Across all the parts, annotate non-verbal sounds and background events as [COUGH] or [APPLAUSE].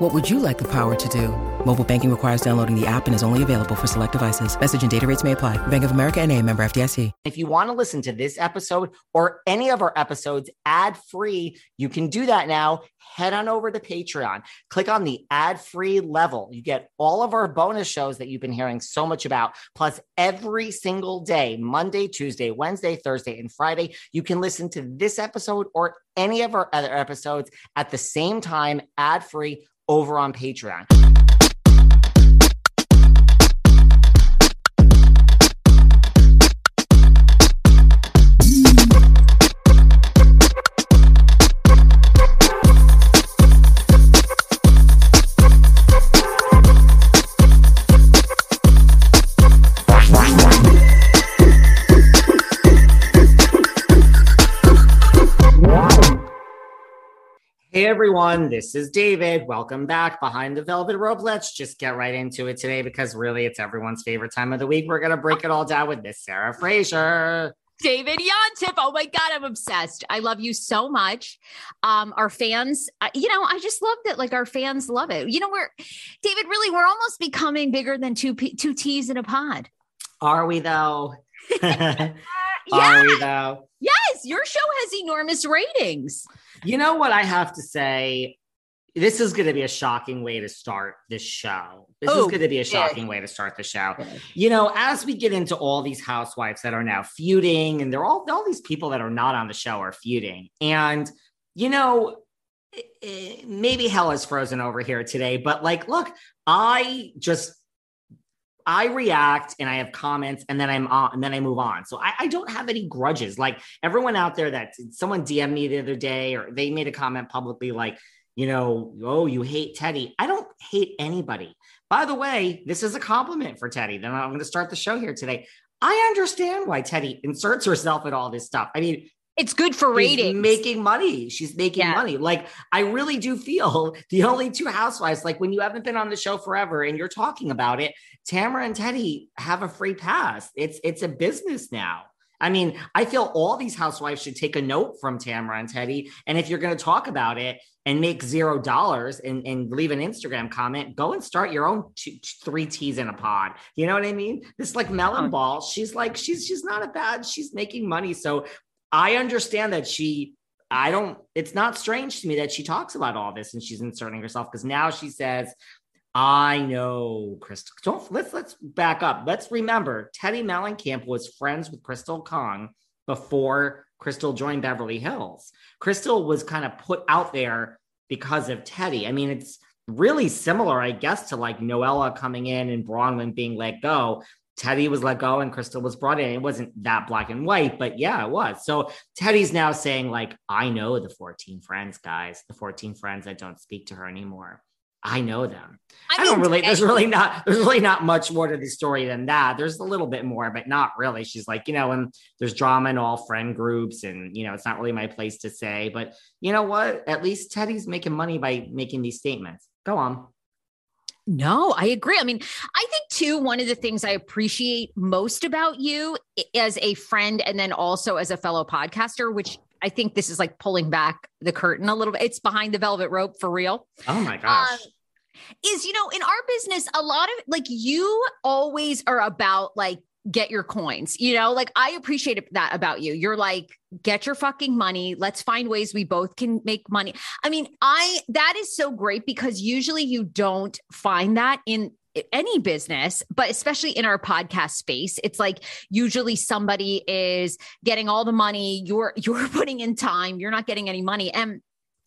What would you like the power to do? Mobile banking requires downloading the app and is only available for select devices. Message and data rates may apply. Bank of America and a member FDIC. If you want to listen to this episode or any of our episodes ad-free, you can do that now. Head on over to Patreon. Click on the ad-free level. You get all of our bonus shows that you've been hearing so much about, plus every single day, Monday, Tuesday, Wednesday, Thursday, and Friday, you can listen to this episode or any of our other episodes at the same time, ad-free over on Patreon. Everyone, this is David. Welcome back behind the velvet rope. Let's just get right into it today because really it's everyone's favorite time of the week. We're going to break it all down with Miss Sarah Fraser. David Yontef. Oh my God, I'm obsessed. I love you so much. Um, our fans, uh, you know, I just love that. Like our fans love it. You know, we're David. Really, we're almost becoming bigger than two P- two T's in a pod. Are we though? yeah. [LAUGHS] [LAUGHS] Are we though? Yes, your show has enormous ratings. You know what I have to say? This is going to be a shocking way to start this show. This Oh, is going to be a shocking way to start the show. You know, as we get into all these housewives that are now feuding, and they're all all these people that are not on the show are feuding, and you know, eh, eh, maybe hell is frozen over here today. But like, look, I just I react and I have comments and then I'm on and then I move on. So I, I don't have any grudges. Like everyone out there that someone DM'd me the other day or they made a comment publicly like, you know, oh, you hate Teddi. I don't hate anybody. By the way, this is a compliment for Teddi. Then I'm going to start the show here today. I understand why Teddi inserts herself in all this stuff. I mean, It's good for She's ratings. making money. She's making Yeah. money. Like I really do feel [LAUGHS] the only two housewives, like when you haven't been on the show forever and you're talking about it, Tamra and Teddi have a free pass. It's it's a business now. I mean, I feel all these housewives should take a note from Tamra and Teddi. And if you're going to talk about it and make zero dollars and, and leave an Instagram comment, go and start your own two, three teas in a pod. You know what I mean? This like melon ball. She's like, she's she's not a bad, she's making money. So I understand that she, I don't, it's not strange to me that she talks about all this and she's inserting herself because now she says, I know Crystal. Don't let's let's back up. Let's remember Teddi Mellencamp was friends with Crystal Kung before Crystal joined Beverly Hills. Crystal was kind of put out there because of Teddi. I mean, it's really similar, I guess, to like Noella coming in and Braunwyn being let go. Teddi was let go and Crystal was brought in. It wasn't that black and white, but yeah, it was. So Teddi's now saying, like, I know the 14 friends, guys, the 14 friends that don't speak to her anymore. I know them. I, don't mean, really, there's really not, there's really not much more to the story than that. There's a little bit more, but not really. She's like, you know, and there's drama in all friend groups, and you know, it's not really my place to say. But you know what? At least Teddi's making money by making these statements. Go on. No, I agree. I mean, I think too, one of the things I appreciate most about you as a friend and then also as a fellow podcaster, which I think this is like pulling back the curtain a little bit. It's behind the velvet rope for real. Oh my gosh. Um, is you know in our business a lot of like you always are about like get your coins. You know, like I appreciate that about you. You're like, get your fucking money. Let's find ways we both can make money. I mean, I that is so great because usually you don't find that in any business, but especially in our podcast space, it's like usually somebody is getting all the money, you're [LAUGHS] you're putting in time, you're not getting any money. And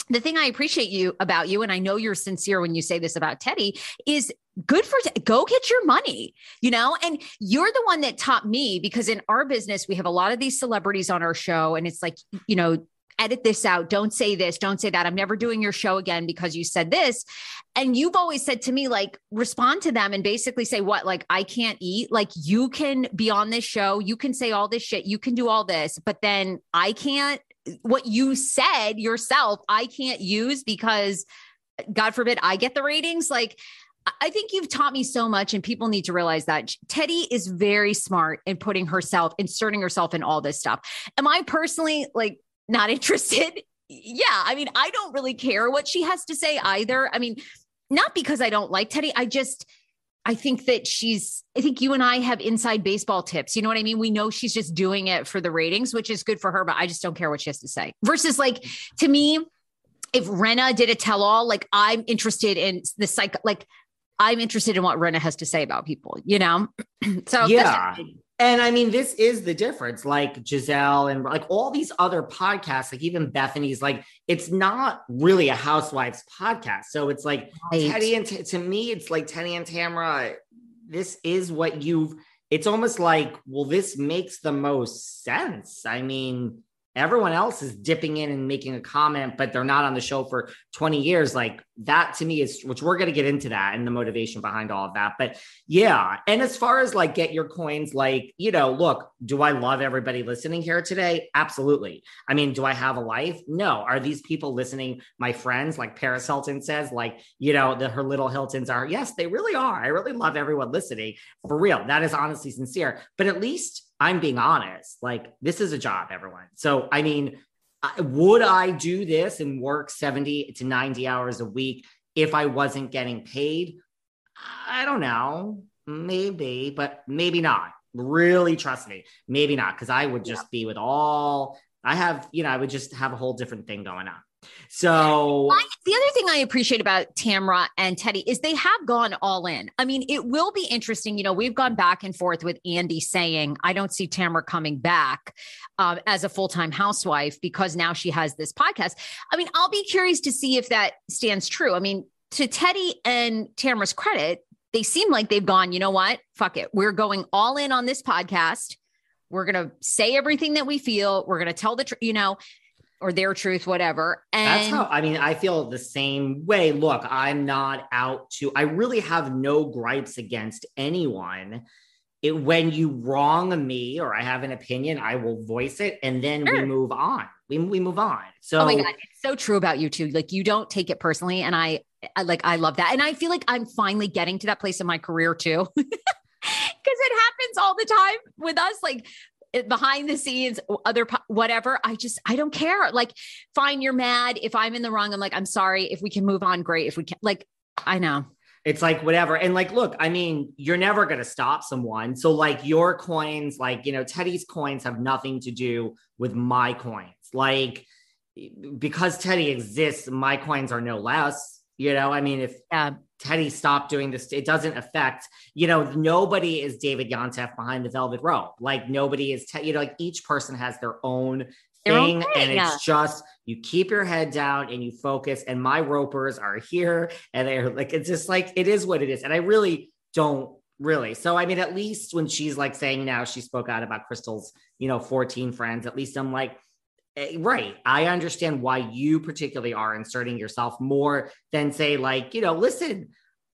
the thing I appreciate you about you, and I know you're sincere when you say this about Teddi, is good for go get your money, you know? And you're the one that taught me because in our business, we have a lot of these celebrities on our show, and it's like, you know, edit this out. Don't say this. Don't say that. I'm never doing your show again because you said this. And you've always said to me, like, respond to them and basically say, what, like, I can't eat. Like, you can be on this show. You can say all this shit. You can do all this, but then I can't what you said yourself, I can't use because God forbid I get the ratings. Like, I think you've taught me so much, and people need to realize that Teddi is very smart in putting herself, inserting herself in all this stuff. Am I personally like not [LAUGHS] interested? Yeah. I mean, I don't really care what she has to say either. I mean, not because I don't like Teddi. I just, I think that she's, I think you and I have inside baseball tips. You know what I mean? We know she's just doing it for the ratings, which is good for her, but I just don't care what she has to say. Versus, like, to me, if Rinna did a tell all, like, I'm interested in the psych, like, I'm interested in what Rinna has to say about people, you know? [CLEARS THROAT] so, yeah. And I mean, this is the difference. Like Gizelle and like all these other podcasts, like even Bethany's, like it's not really a housewives podcast. So it's like right. Teddi and to me, it's like Teddi and Tamra. This is what you've. It's almost like, well, this makes the most sense. I mean, everyone else is dipping in and making a comment, but they're not on the show for 20 years. Like that to me is, which we're going to get into that and the motivation behind all of that. But yeah. And as far as like get your coins, like, you know, look, do I love everybody listening here today? Absolutely. I mean, do I have a life? No. Are these people listening? My friends, like Paris Hilton says, like, you know, the, her little Hiltons are. Yes, they really are. I really love everyone listening for real. That is honestly sincere. But at least I'm being honest. Like, this is a job, everyone. So, I mean, would I do this and work 70 to 90 hours a week if I wasn't getting paid? I don't know. Maybe, but maybe not. Really trust me. Maybe not. Cause I would just yeah. be with all, I have, you know, I would just have a whole different thing going on. So the other thing I appreciate about Tamra and Teddi is they have gone all in. I mean, it will be interesting. You know, we've gone back and forth with Andy saying, I don't see Tamra coming back um, as a full time housewife because now she has this podcast. I mean, I'll be curious to see if that stands true. I mean, to Teddi and Tamra's credit, they seem like they've gone, you know what? Fuck it. We're going all in on this podcast. We're going to say everything that we feel. We're going to tell the truth, you know, or their truth, whatever. And that's how I mean, I feel the same way. Look, I'm not out to, I really have no gripes against anyone. It, when you wrong me or I have an opinion, I will voice it and then sure. we move on. We, we move on. So, oh my God, it's so true about you too. Like, you don't take it personally. And I, I like, I love that. And I feel like I'm finally getting to that place in my career too. [LAUGHS] because it happens all the time with us like behind the scenes, other whatever. I just I don't care. Like, fine, you're mad. If I'm in the wrong, I'm like, I'm sorry. If we can move on, great. If we can, like, I know. It's like whatever. And like, look, I mean, you're never going to stop someone. So, like, your coins, like, you know, Teddi's coins have nothing to do with my coins. Like, because Teddi exists, my coins are no less. You know, I mean, if yeah. Teddi stopped doing this, it doesn't affect, you know, nobody is David Yontef behind the velvet rope. Like nobody is, te- you know, like each person has their own thing. Their own and it's just, you keep your head down and you focus. And my ropers are here and they're like, it's just like, it is what it is. And I really don't really. So, I mean, at least when she's like saying now she spoke out about Crystal's, you know, 14 friends, at least I'm like, Eh, right. I understand why you particularly are inserting yourself more than say, like, you know, listen,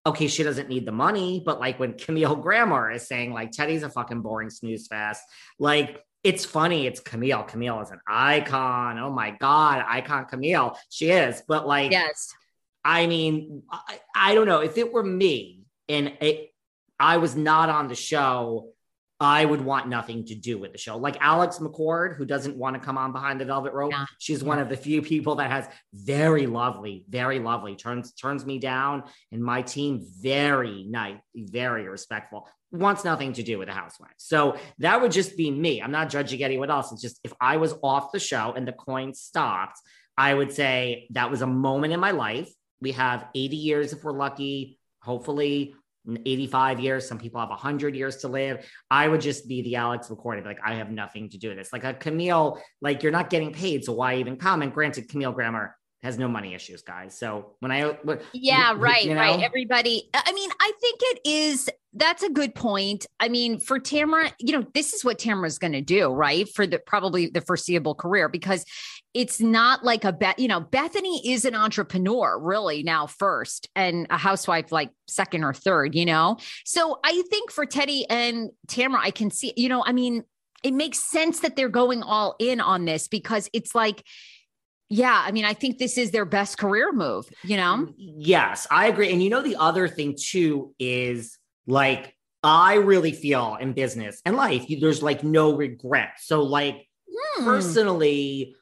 okay, she doesn't need the money, but like when [LAUGHS] Camille Grammer is saying, like, Teddi's a fucking boring snooze fest, like, it's funny. It's Camille. Camille is an icon. Oh my God, icon Camille. She is. But like, yes. I mean, I, I don't know. If it were me and it, I was not on the show, I would want nothing to do with the show. Like Alex McCord, who doesn't want to come on behind the velvet rope. Yeah. She's one of the few people that has very lovely, very lovely, turns turns me down, and my team very nice, very respectful. Wants nothing to do with the housewives. So that would just be me. I'm not judging anyone else. It's just if I was off the show and the coin stopped, I would say that was a moment in my life. We have 80 years if we're lucky, hopefully 85 years. Some people have 100 years to live. I would just be the Alex McCord. Like, I have nothing to do with this. Like a Camille, like you're not getting paid. So why even comment? Granted, Camille Grammer has no money issues, guys. So when I, Yeah, right, you know? right. Everybody, I mean, I think it is. That's a good point. I mean, for Tamra, you know, this is what Tamra's going to do, right? For the probably the foreseeable career, because it's not like a bet. You know, Bethany is an entrepreneur, really now first, and a housewife like second or third. You know, so I think for Teddi and Tamra, I can see. You know, I mean, it makes sense that they're going all in on this because it's like. Yeah, I mean, I think this is their best career move, you know? Mm, yes, I agree. And you know, the other thing too is like, I really feel in business and life, there's like no regret. So, like, Hmm. personally,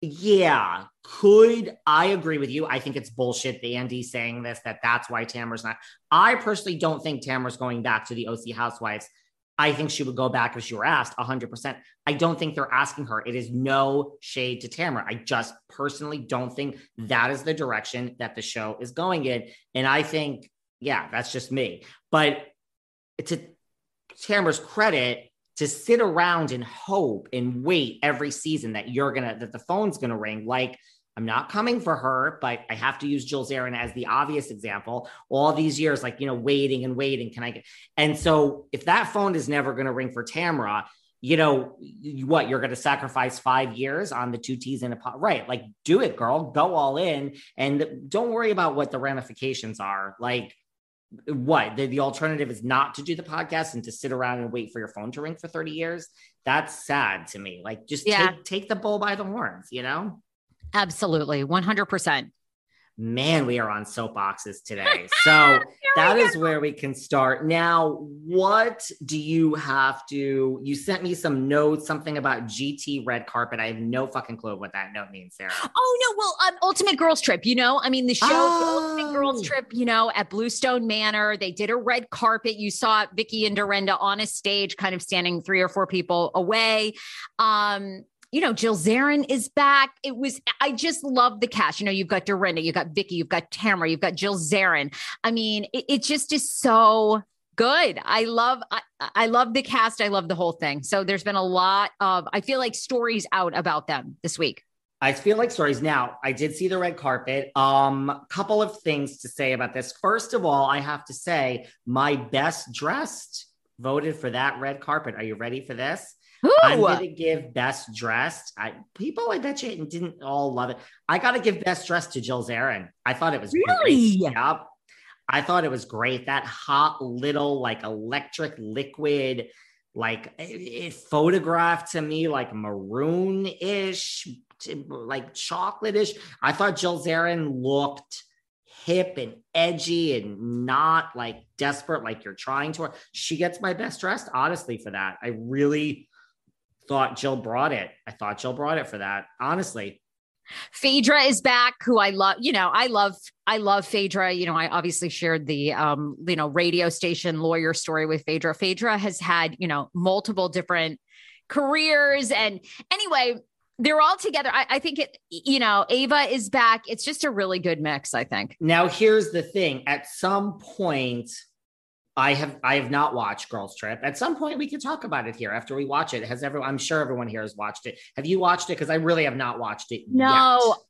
yeah, could I agree with you? I think it's bullshit. The Andy saying this that that's why Tamra's not. I personally don't think Tamra's going back to the OC Housewives. I think she would go back if she were asked 100%. I don't think they're asking her. It is no shade to Tamra. I just personally don't think that is the direction that the show is going in. And I think, yeah, that's just me. But to Tamra's credit, to sit around and hope and wait every season that you're gonna that the phone's gonna ring like i'm not coming for her but i have to use jill zarin as the obvious example. All these years like you know waiting and waiting can i get and so if that phone is never gonna ring for tamra you know you- what you're going to sacrifice five years on the two t's in a pod right? Like do it girl. Go all in and don't worry about what the ramifications are. Like what the, the alternative is not to do the podcast and to sit around and wait for your phone to ring for 30 years that's sad to me like just Yeah. take take the bull by the horns you know Absolutely. 100%. Man we are on soapboxes [LAUGHS] today so that is where we can start now what do you have to you sent me some notes something about gt red carpet i have no fucking clue what that note means sarah Oh, no. Well, um, Ultimate Girls Trip, you know, I mean, the show, the Ultimate Oh. Girls Trip, you know, at Bluestone Manor, they did a red carpet. You saw Vicki and Dorinda on a stage, kind of standing three or four people away. Um, you know, Jill Zarin is back. It was, I just love the cast. You know, you've got Dorinda, you've got Vicki, you've got Tamra, you've got Jill Zarin. I mean, it, it just is so good. I love, I, I love the cast. I love the whole thing. So there's been a lot of, I feel like stories out about them this week. I feel like stories. Now, I did see the red carpet. Um, couple of things to say about this. First of all, I have to say my best dressed voted for that red carpet. Are you ready for this? I'm Ooh. going to give best dressed. I people I bet you didn't all love it. I got to give best dressed to Jill Zarin. I thought it was Really? Great. Yep. I thought it was great. That hot little like electric liquid, like it, it photographed to me like maroon ish, like chocolate ish. I thought Jill Zarin looked hip and edgy and not like desperate like you're trying to. She gets my best dressed, honestly, for that. I really thought Jill brought it. I thought Jill brought it for that, honestly. Phaedra is back, who I love. You know, I love, I love Phaedra. You know, I obviously shared the, um, you know, radio station lawyer story with Phaedra. Phaedra has had, you know, multiple different careers, and anyway, they're all together. I, I think it. You know, Ava is back. It's just a really good mix. I think. Now, here's the thing. At some point, I have I have not watched Girls Trip. At some point, we can talk about it here after we watch it. Has everyone? I'm sure everyone here has watched it. Have you watched it? Because I really have not watched it. No,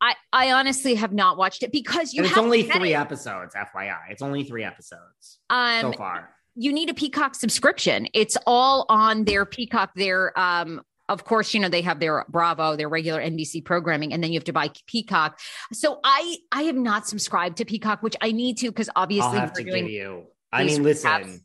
yet. I, I honestly have not watched it because you and it's only three it. episodes. FYI, it's only three episodes Um, so far. you need a Peacock subscription. It's all on their Peacock. Their um, of course, you know they have their Bravo, their regular NBC programming, and then you have to buy Peacock. So I I have not subscribed to Peacock, which I need to because I'll obviously have we're to doing. give you. I mean, listen. I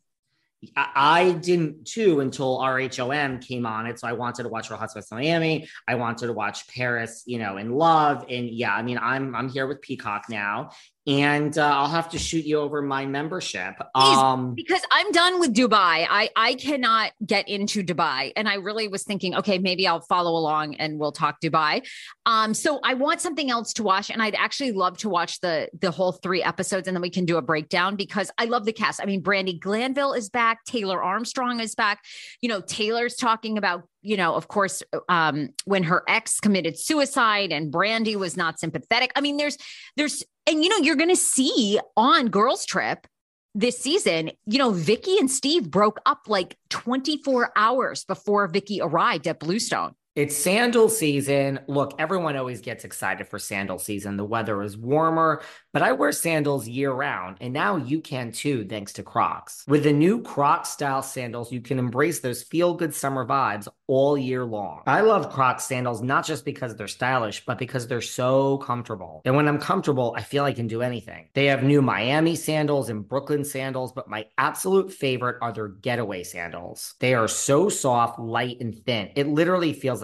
I didn't too until RHOM came on it. So I wanted to watch Real Housewives of Miami. I wanted to watch Paris, you know, in Love. And yeah, I mean, I'm I'm here with Peacock now. And uh, I'll have to shoot you over my membership. Please, Um, because I'm done with Dubai. I I cannot get into Dubai, and I really was thinking, okay, maybe I'll follow along and we'll talk Dubai. Um, so I want something else to watch, and I'd actually love to watch the the whole three episodes, and then we can do a breakdown because I love the cast. I mean, Brandi Glanville is back, Taylor Armstrong is back. You know, Taylor's talking about you know, of course, um, when her ex committed suicide and Brandi was not sympathetic. I mean, there's, there's, and you know, you're going to see on Girls Trip this season, you know, Vicki and Steve broke up like 24 hours before Vicki arrived at Bluestone. It's sandal season. Look, everyone always gets excited for sandal season. The weather is warmer, but I wear sandals year round, and now you can too, thanks to Crocs. With the new Crocs style sandals, you can embrace those feel good summer vibes all year long. I love Crocs sandals not just because they're stylish, but because they're so comfortable. And when I'm comfortable, I feel I can do anything. They have new Miami sandals and Brooklyn sandals, but my absolute favorite are their getaway sandals. They are so soft, light, and thin. It literally feels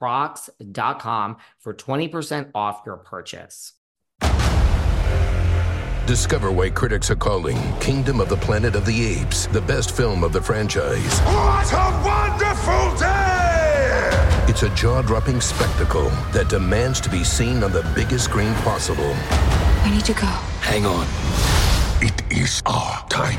crocs.com for 20% off your purchase. Discover why critics are calling Kingdom of the Planet of the Apes the best film of the franchise. What a wonderful day! It's a jaw dropping spectacle that demands to be seen on the biggest screen possible. We need to go. Hang on. It is our time.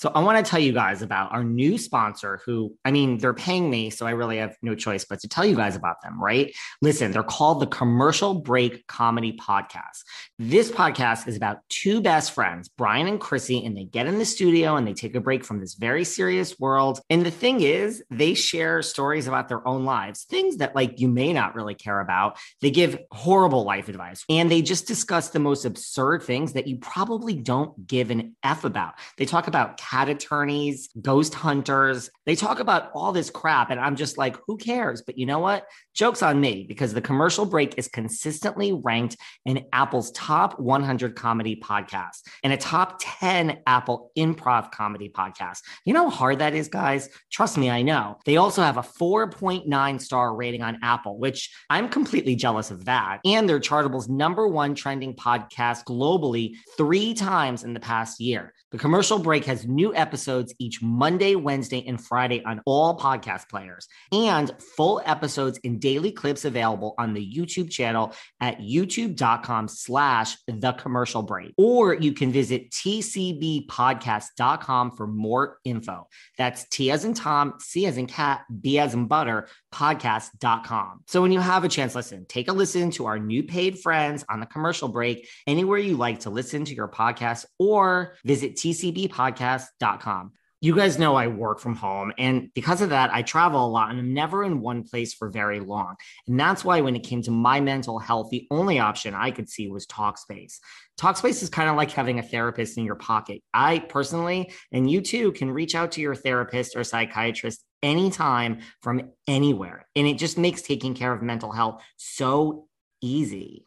So I want to tell you guys about our new sponsor who, I mean, they're paying me, so I really have no choice but to tell you guys about them, right? Listen, they're called the Commercial Break Comedy Podcast. This podcast is about two best friends, Brian and Chrissy, and they get in the studio and they take a break from this very serious world. And the thing is, they share stories about their own lives, things that like you may not really care about. They give horrible life advice and they just discuss the most absurd things that you probably don't give an F about. They talk about cat attorneys, ghost hunters. They talk about all this crap. And I'm just like, who cares? But you know what? Joke's on me because the commercial break is consistently ranked in Apple's top 100 comedy podcasts and a top 10 Apple improv comedy podcast. You know how hard that is, guys? Trust me, I know. They also have a 4.9 star rating on Apple, which I'm completely jealous of that. And they're Chartable's number one trending podcast globally three times in the past year. The commercial break has new episodes each Monday, Wednesday, and Friday on all podcast players, and full episodes and daily clips available on the YouTube channel at youtube.com slash the commercial break. Or you can visit tcbpodcast.com for more info. That's T as in Tom, C as in cat, B as in butter, podcast.com. So when you have a chance, listen, take a listen to our new paid friends on the commercial break anywhere you like to listen to your podcast or visit tcbpodcast.com. You guys know I work from home, and because of that, I travel a lot and I'm never in one place for very long. And that's why, when it came to my mental health, the only option I could see was Talkspace. Talkspace is kind of like having a therapist in your pocket. I personally, and you too, can reach out to your therapist or psychiatrist anytime from anywhere. And it just makes taking care of mental health so easy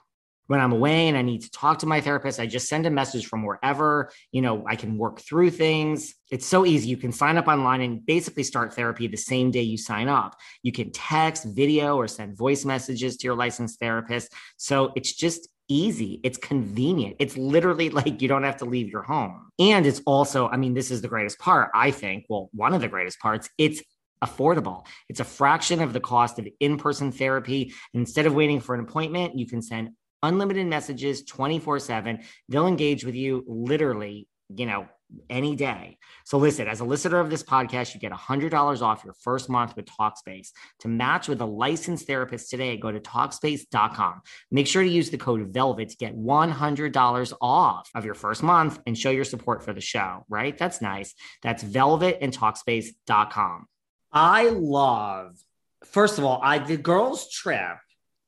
when I'm away and I need to talk to my therapist, I just send a message from wherever, you know, I can work through things. It's so easy. You can sign up online and basically start therapy the same day you sign up. You can text, video, or send voice messages to your licensed therapist. So it's just easy. It's convenient. It's literally [LAUGHS] like you don't have to leave your home. And it's also, I mean, this is the greatest part, I think. Well, one of the greatest parts. It's affordable. It's a fraction of the cost of in person therapy. Instead of waiting for an appointment, you can send unlimited messages 24 7. They'll engage with you literally you know, any day. So listen, as a listener of this podcast, you get $100 off your first month with Talkspace. To match with a licensed therapist today, go to Talkspace.com. Make sure to use the code VELVET to get $100 off of your first month and show your support for the show, right? That's nice. That's Velvet and Talkspace.com. I love, first of all, I the girls' trip,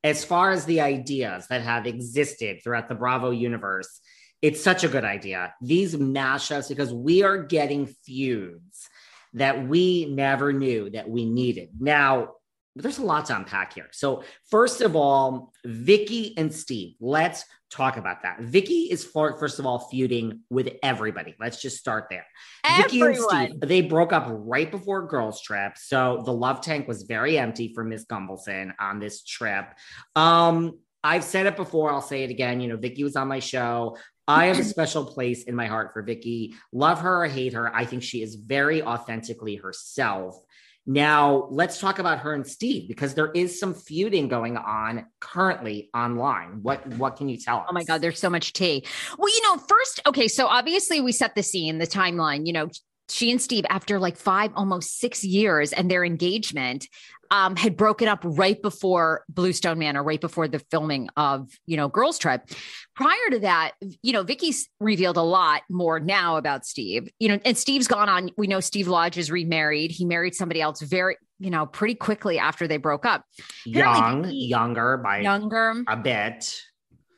as far as the ideas that have existed throughout the Bravo universe it's such a good idea. These mashups, because we are getting feuds that we never knew that we needed. Now, there's a lot to unpack here. So, first of all, Vicki and Steve, let's talk about that. Vicki is for, first of all feuding with everybody. Let's just start there. Everyone. Vicki and Steve, they broke up right before girls trip. So the love tank was very empty for Miss Gunvalson on this trip. Um, I've said it before, I'll say it again. You know, Vicki was on my show. I have a [CLEARS THROAT] special place in my heart for Vicki. Love her or hate her. I think she is very authentically herself. Now, let's talk about her and Steve because there is some feuding going on currently online. What what can you tell us? Oh my God, there's so much tea. Well, you know, first, okay, so obviously we set the scene, the timeline, you know, she and Steve, after like five, almost six years and their engagement, um, had broken up right before Bluestone Manor, right before the filming of, you know, Girls Trip. Prior to that, you know, Vicki's revealed a lot more now about Steve, you know, and Steve's gone on. We know Steve Lodge is remarried. He married somebody else very, you know, pretty quickly after they broke up. Apparently Young, Vicki- younger by younger. a bit.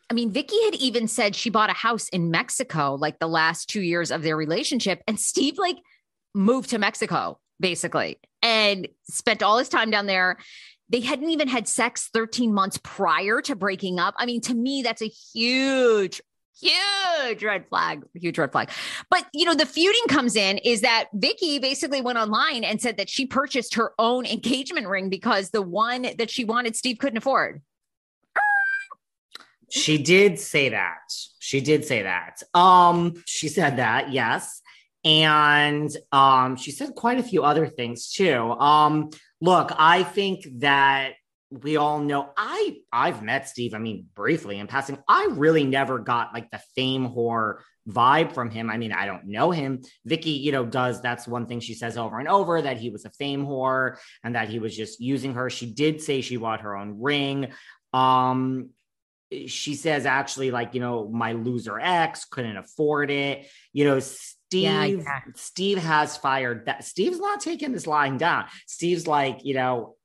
I mean, Vicki had even said she bought a house in Mexico like the last two years of their relationship. And Steve like moved to Mexico basically and spent all his time down there. They hadn't even had sex 13 months prior to breaking up. I mean, to me, that's a huge, huge red flag, huge red flag. But you know, the feuding comes in is that Vicki basically went online and said that she purchased her own engagement ring because the one that she wanted Steve couldn't afford. She did say that. She did say that. Um, she said that, yes. And um, she said quite a few other things too. Um, look, I think that we all know I I've met Steve, I mean, briefly in passing. I really never got like the fame whore vibe from him. I mean, I don't know him. Vicki, you know, does that's one thing she says over and over that he was a fame whore and that he was just using her. She did say she bought her own ring. Um, she says actually like you know my loser ex couldn't afford it. You know steve Yeah, yeah. steve has fired that. Steve's not taking this lying down. Steve's like you know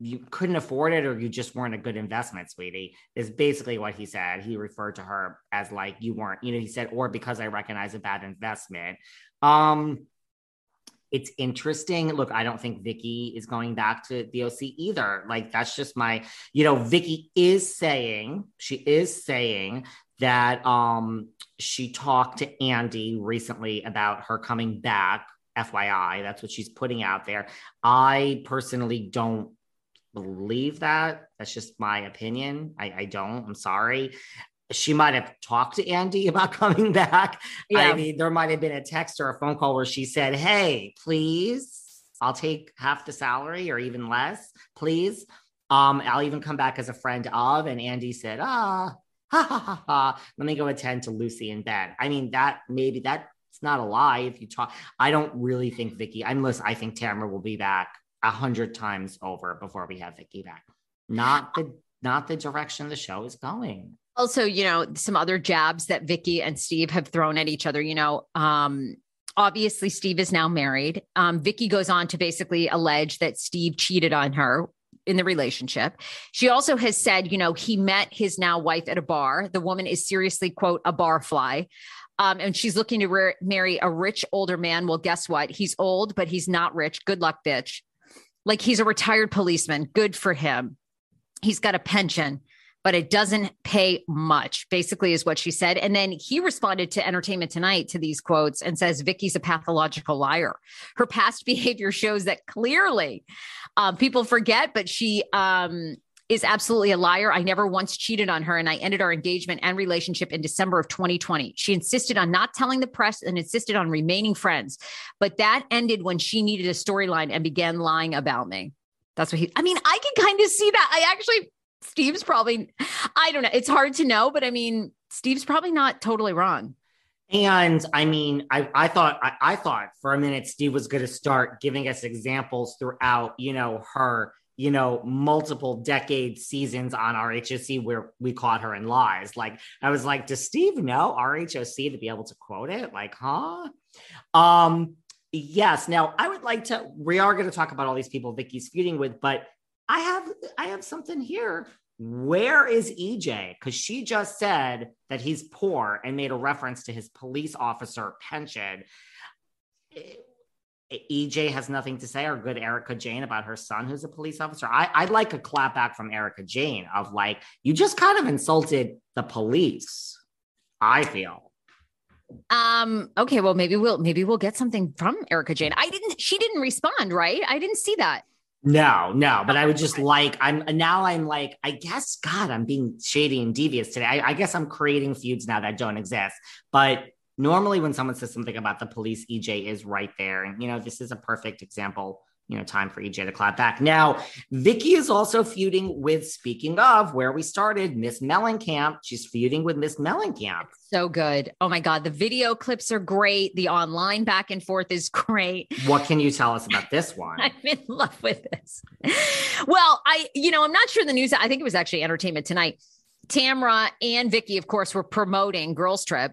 you couldn't afford it or you just weren't a good investment sweetie is basically what he said. He referred to her as like you weren't you know he said or because i recognize a bad investment. Um it's interesting. Look, I don't think Vicki is going back to the OC either. Like that's just my, you know, Vicki is saying, she is saying that um she talked to Andy recently about her coming back. FYI, that's what she's putting out there. I personally don't believe that. That's just my opinion. I, I don't. I'm sorry. She might have talked to Andy [LAUGHS] about coming back. I mean, there might have been a text or a phone call where she said, Hey, please, I'll take half the salary or even less, please. Um, I'll even come back as a friend of. And Andy said, Ah, ha ha ha ha. Let me go attend to Lucy in bed. I mean, that maybe that's not a lie if you talk. I don't really think Vicki, I'm listen, I think Tamra will be back a hundred times over before we have Vicki back. Not the not the direction the show is going. Also, you know, some other jabs that Vicki and Steve have thrown at each other, you know, um, obviously Steve is now married. Um, Vicki goes on to basically allege that Steve cheated on her in the relationship. She also has said, you know, he met his now wife at a bar. The woman is seriously, quote, a bar fly. Um, and she's looking to re- marry a rich older man. Well, guess what? He's old, but he's not rich. Good luck, bitch. Like he's a retired policeman. Good for him. He's got a pension but it doesn't pay much, basically, is what she said. And then he responded to Entertainment Tonight to these quotes and says, Vicki's a pathological liar. Her past [LAUGHS] behavior shows that clearly. Um, people forget, but she um, is absolutely a liar. I never once cheated on her, and I ended our engagement and relationship in December of 2020. She insisted on not telling the press and insisted on remaining friends. But that ended when she needed a storyline and began lying about me. That's what he, I mean, I can kind of see that. I actually, Steve's probably, I don't know. It's hard to know, but I mean, Steve's probably not totally wrong. And I mean, I, I thought I, I thought for a minute Steve was going to start giving us examples throughout, you know, her, you know, multiple decade seasons on RHOC where we caught her in lies. Like I was like, does Steve know RHOC to be able to quote it? Like, huh? Um, yes. Now I would like to. We are going to talk about all these people Vicki's feuding with, but I have I have something here where is EJ? Because she just said that he's poor and made a reference to his police officer pension. EJ has nothing to say, or good Erika Jayne about her son, who's a police officer. I, I'd like a clapback from Erika Jayne of like, you just kind of insulted the police. I feel. Um, okay, well, maybe we'll maybe we'll get something from Erika Jayne. I didn't she didn't respond, right? I didn't see that. No, no, but I would just like I'm now I'm like I guess God I'm being shady and devious today. I, I, guess I'm creating feuds now that don't exist. But normally when someone says something about the police, EJ is right there, and you know this is a perfect example you know, time for EJ to clap back. Now, Vicki is also feuding with, speaking of where we started, Miss Mellencamp. She's feuding with Miss Mellencamp. So good. Oh my God. The video clips are great. The online back and forth is great. What can you tell us about this [LAUGHS] one? I'm in love with this. Well, I, you know, I'm not sure the news. I think it was actually entertainment tonight. Tamra and Vicki, of course, were promoting Girls Trip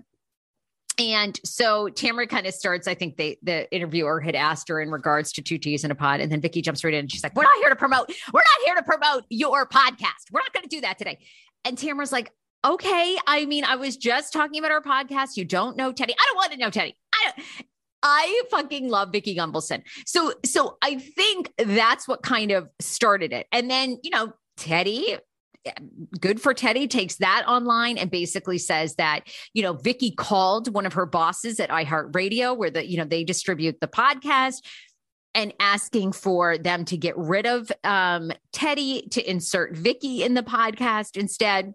and so Tamra kind of starts. I think they, the interviewer had asked her in regards to two teas in a pod, and then Vicki jumps right in. And she's like, "We're not here to promote. We're not here to promote your podcast. We're not going to do that today." And Tamra's like, "Okay. I mean, I was just talking about our podcast. You don't know Teddi. I don't want to know Teddi. I don't." I fucking love Vicki Gunvalson. So, so I think that's what kind of started it. And then, you know, Teddi good for Teddi takes that online and basically says that, you know, Vicki called one of her bosses at iHeartRadio where the, you know, they distribute the podcast and asking for them to get rid of um, Teddi to insert Vicki in the podcast instead.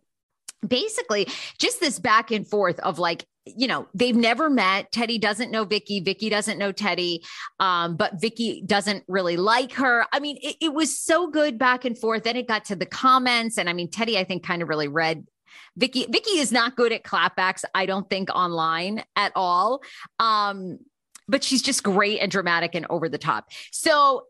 Basically just this back and forth of like you know they've never met. Teddi doesn't know vicki. Vicki doesn't know teddi. Um, but vicki doesn't really like her. I mean it, it was so good back and forth. Then it got to the comments. And i mean teddi i think kind of really read vicki. Vicki is not good at clapbacks i don't think online at all. Um, but she's just great and dramatic and over the top. So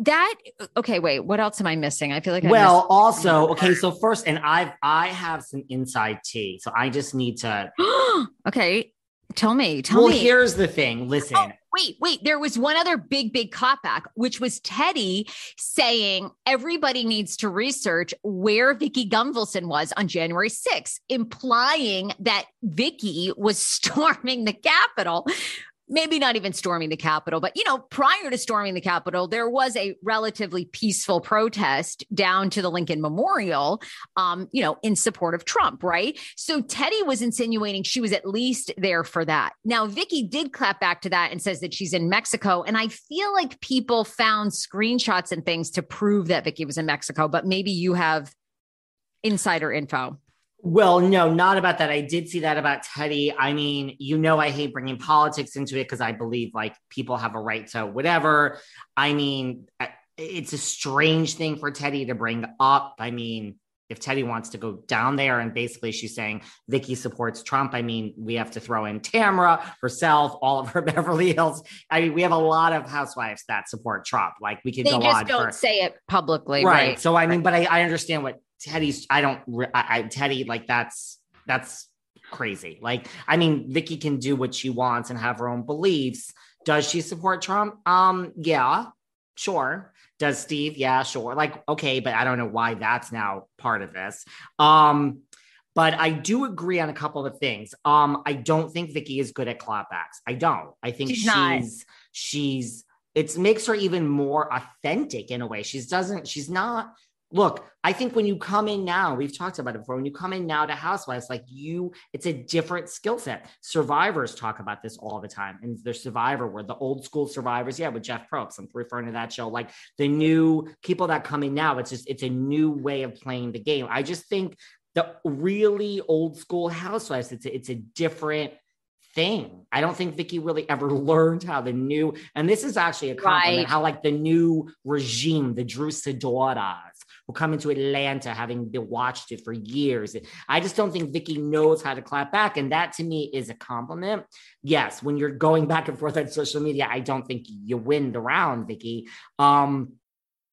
that okay wait what else am i missing? I feel like I well also okay so first and i've i have some inside tea so i just need to [GASPS] okay tell me tell me. well, me. here's the thing listen. Oh, wait wait there was one other big big clapback which was teddi saying everybody needs to research where vicki gunvalson was on january 6th implying that vicki was [LAUGHS] storming the capitol maybe not even storming the Capitol, but you know, prior to storming the Capitol, there was a relatively peaceful protest down to the Lincoln Memorial, um, you know, in support of Trump, right? So Teddi was insinuating she was at least there for that. Now, Vicki did clap back to that and says that she's in Mexico. And I feel like people found screenshots and things to prove that Vicki was in Mexico, but maybe you have insider info. Well, no, not about that. I did see that about Teddi. I mean, you know, I hate bringing politics into it because I believe like people have a right to whatever. I mean, it's a strange thing for Teddi to bring up. I mean, if Teddi wants to go down there and basically she's saying Vicki supports Trump, I mean, we have to throw in Tamra herself, all of her [LAUGHS] Beverly Hills. I mean, we have a lot of housewives that support Trump. Like we could they go just on. Don't for, say it publicly, right? right? So I mean, but I, I understand what Teddi's. I don't. I, I Teddi like that's that's crazy. Like I mean, Vicki can do what she wants and have her own beliefs. Does she support Trump? Um, yeah, sure. Does Steve? Yeah, sure. Like, okay, but I don't know why that's now part of this. Um, but I do agree on a couple of things. Um, I don't think Vicki is good at clapbacks. I don't. I think she's she's, she's it makes her even more authentic in a way. She's doesn't, she's not look, I think when you come in now, we've talked about it before. When you come in now to Housewives, like you, it's a different skill set. Survivors talk about this all the time. And the Survivor, where the old school survivors, yeah, with Jeff Probst, I'm referring to that show. Like the new people that come in now, it's just, it's a new way of playing the game. I just think the really old school Housewives, it's a, it's a different thing. I don't think Vicki really ever [LAUGHS] learned how the new, and this is actually a compliment, right. how like the new regime, the Drew Sidoras, were coming to Atlanta, having watched it for years. I just don't think Vicki knows how to clap back. And that to me is a compliment. Yes, when you're going back and forth on social media, I don't think you win the round, Vicki. Um,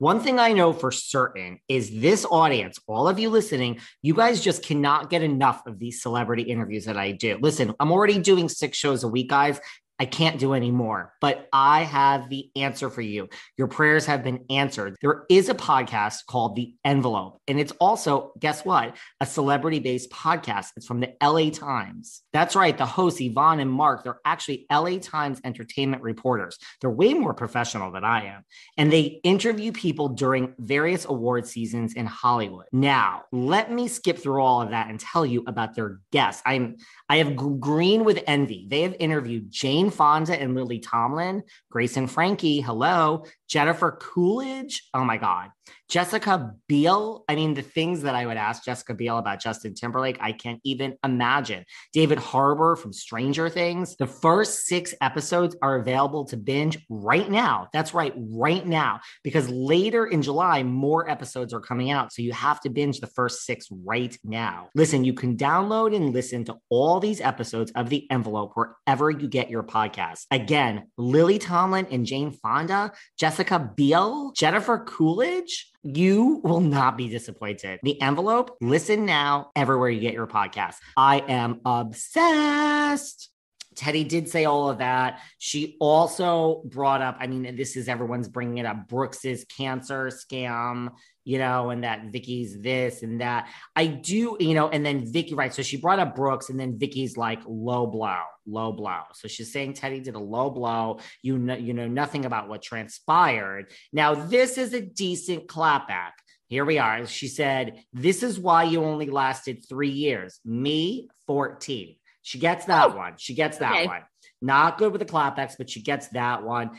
One thing I know for certain is this audience, all of you listening, you guys just cannot get enough of these celebrity interviews that I do. Listen, I'm already doing six shows a week, guys. I can't do any more, but I have the answer for you. Your prayers have been answered. There is a podcast called The Envelope, and it's also, guess what? A celebrity based podcast. It's from the LA Times. That's right. The hosts, Yvonne and Mark, they're actually LA Times entertainment reporters. They're way more professional than I am. And they interview people during various award seasons in Hollywood. Now, let me skip through all of that and tell you about their guests. I'm I have green with envy. They have interviewed Jane Fonda and Lily Tomlin, Grace and Frankie, hello, Jennifer Coolidge, oh my God, Jessica Biel. I mean, the things that I would ask Jessica Biel about Justin Timberlake, I can't even imagine. David Harbour from Stranger Things. The first six episodes are available to binge right now. That's right, right now, because later in July, more episodes are coming out. So you have to binge the first six right now. Listen, you can download and listen to all these episodes of The Envelope wherever you get your podcast. Again, Lily Tomlin and Jane Fonda, Jessica Biel, Jennifer Coolidge. You will not be disappointed. The envelope, listen now everywhere you get your podcast. I am obsessed. Teddi did say all of that. She also brought up, I mean, this is everyone's bringing it up Brooks's cancer scam, you know, and that Vicki's this and that. I do, you know, and then Vicki, right? So she brought up Brooks, and then Vicki's like low blow, low blow. So she's saying Teddi did a low blow. You know, you know nothing about what transpired. Now, this is a decent clapback. Here we are. She said, This is why you only lasted three years. Me, 14. She gets that oh, one. She gets that okay. one. Not good with the clapbacks, but she gets that one.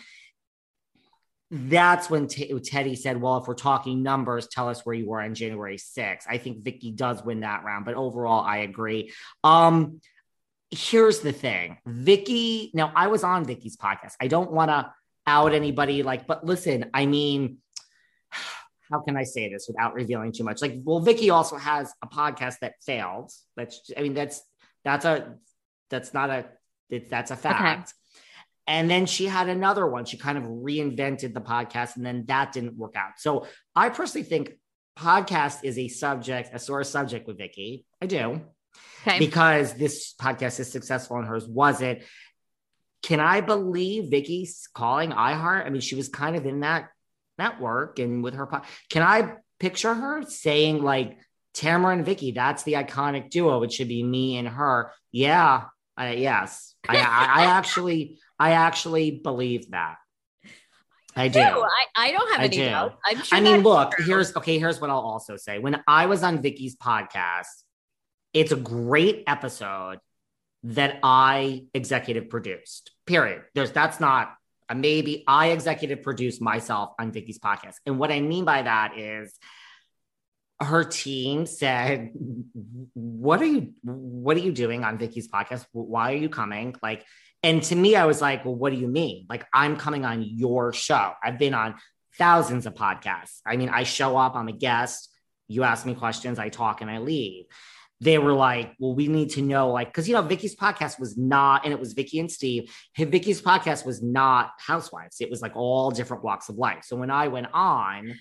That's when T- Teddi said, Well, if we're talking numbers, tell us where you were on January 6th. I think Vicki does win that round, but overall, I agree. Um, here's the thing Vicki, now I was on Vicki's podcast. I don't want to out anybody, like, but listen, I mean, [SIGHS] how can I say this without revealing too much? Like, well, Vicki also has a podcast that failed. That's, I mean, that's that's a that's not a it, that's a fact. Okay. And then she had another one. She kind of reinvented the podcast, and then that didn't work out. So I personally think podcast is a subject, a sore subject with Vicki. I do. Okay. Because this podcast is successful and hers wasn't. Can I believe Vicki's calling iHeart? I mean, she was kind of in that network and with her. Po- Can I picture her saying like, Tamra and Vicki, that's the iconic duo. It should be me and her. Yeah. I, yes. I, I, I [LAUGHS] actually, I actually believe that. I do. I, I don't have I any do. doubt. I'm sure I mean, look, true. here's okay. Here's what I'll also say. When I was on Vicki's podcast, it's a great episode that I executive produced. Period. There's that's not a maybe. I executive produced myself on Vicki's podcast, and what I mean by that is her team said, "What are you? What are you doing on vicki's podcast? Why are you coming?" Like, and to me, I was like, "Well, what do you mean? Like, I'm coming on your show. I've been on thousands of podcasts. I mean, I show up, I'm a guest. You ask me questions, I talk, and I leave." They were like, "Well, we need to know, like, because you know, Vicki's podcast was not, and it was Vicki and Steve. Vicki's podcast was not Housewives. It was like all different walks of life. So when I went on."